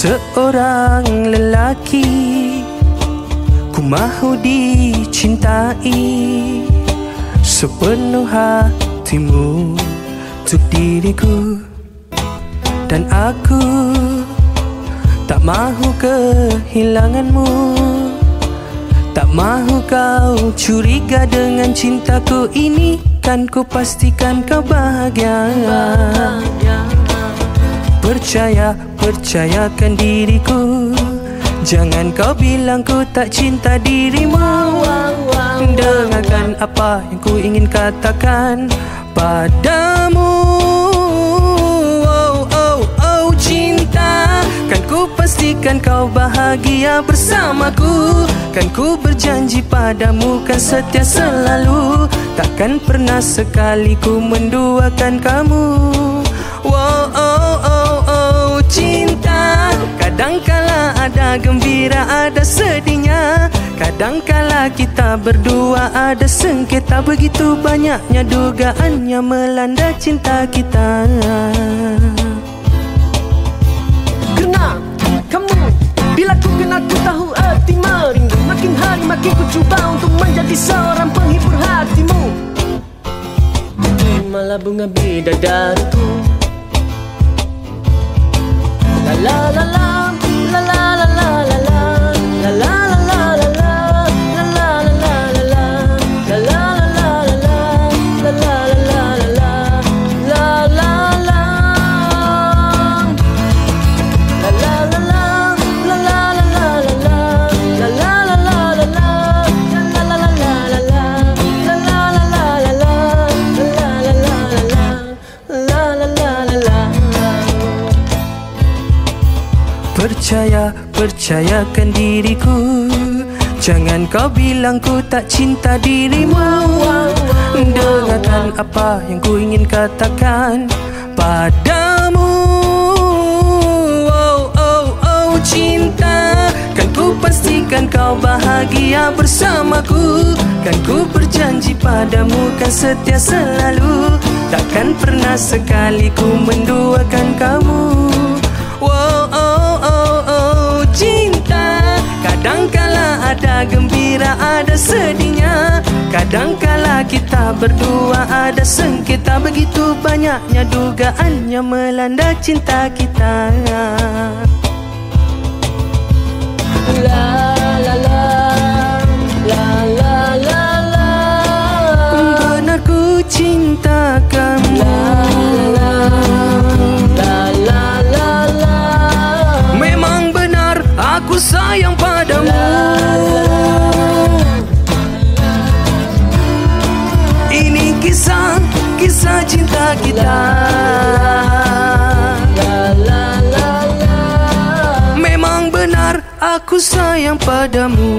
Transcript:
Seorang lelaki Ku mahu dicintai Sepenuh hatimu Untuk diriku. Dan aku Tak mahu kehilanganmu. Tak mahu kau curiga dengan cintaku ini. Kan ku pastikan kau bahagia. Percaya, percayakan diriku Jangan kau bilang ku tak cinta dirimu Dengarkan apa yang ku ingin katakan Padamu. Oh, oh, oh cinta. Kan ku pastikan kau bahagia bersamaku. Kan ku berjanji padamu kan setia selalu. Takkan pernah sekali ku menduakan kamu ada gembira, ada sedihnya. Kadangkala kita berdua ada sengketa. Begitu banyaknya dugaannya melanda cinta kita. Kena kamu Bila ku kenal ku tahu arti merindu. Makin hari makin ku cuba untuk menjadi seorang penghibur hatimu. Malah bunga bidadariku. La la la La Percaya, percayakan diriku. Jangan kau bilang ku tak cinta dirimu. Dengarkan apa yang ku ingin katakan Padamu. Oh, oh, oh cinta Kan ku pastikan kau bahagia bersamaku. Kan ku berjanji padamu kan setia selalu. Takkan pernah sekali ku menduakan kamu. Wow, gembira, ada sedihnya. Kadangkala kita berdua ada sengketa Begitu banyaknya dugaannya melanda cinta kita. La la la La la la la. Benar ku cinta cinta kita. Memang benar aku sayang padamu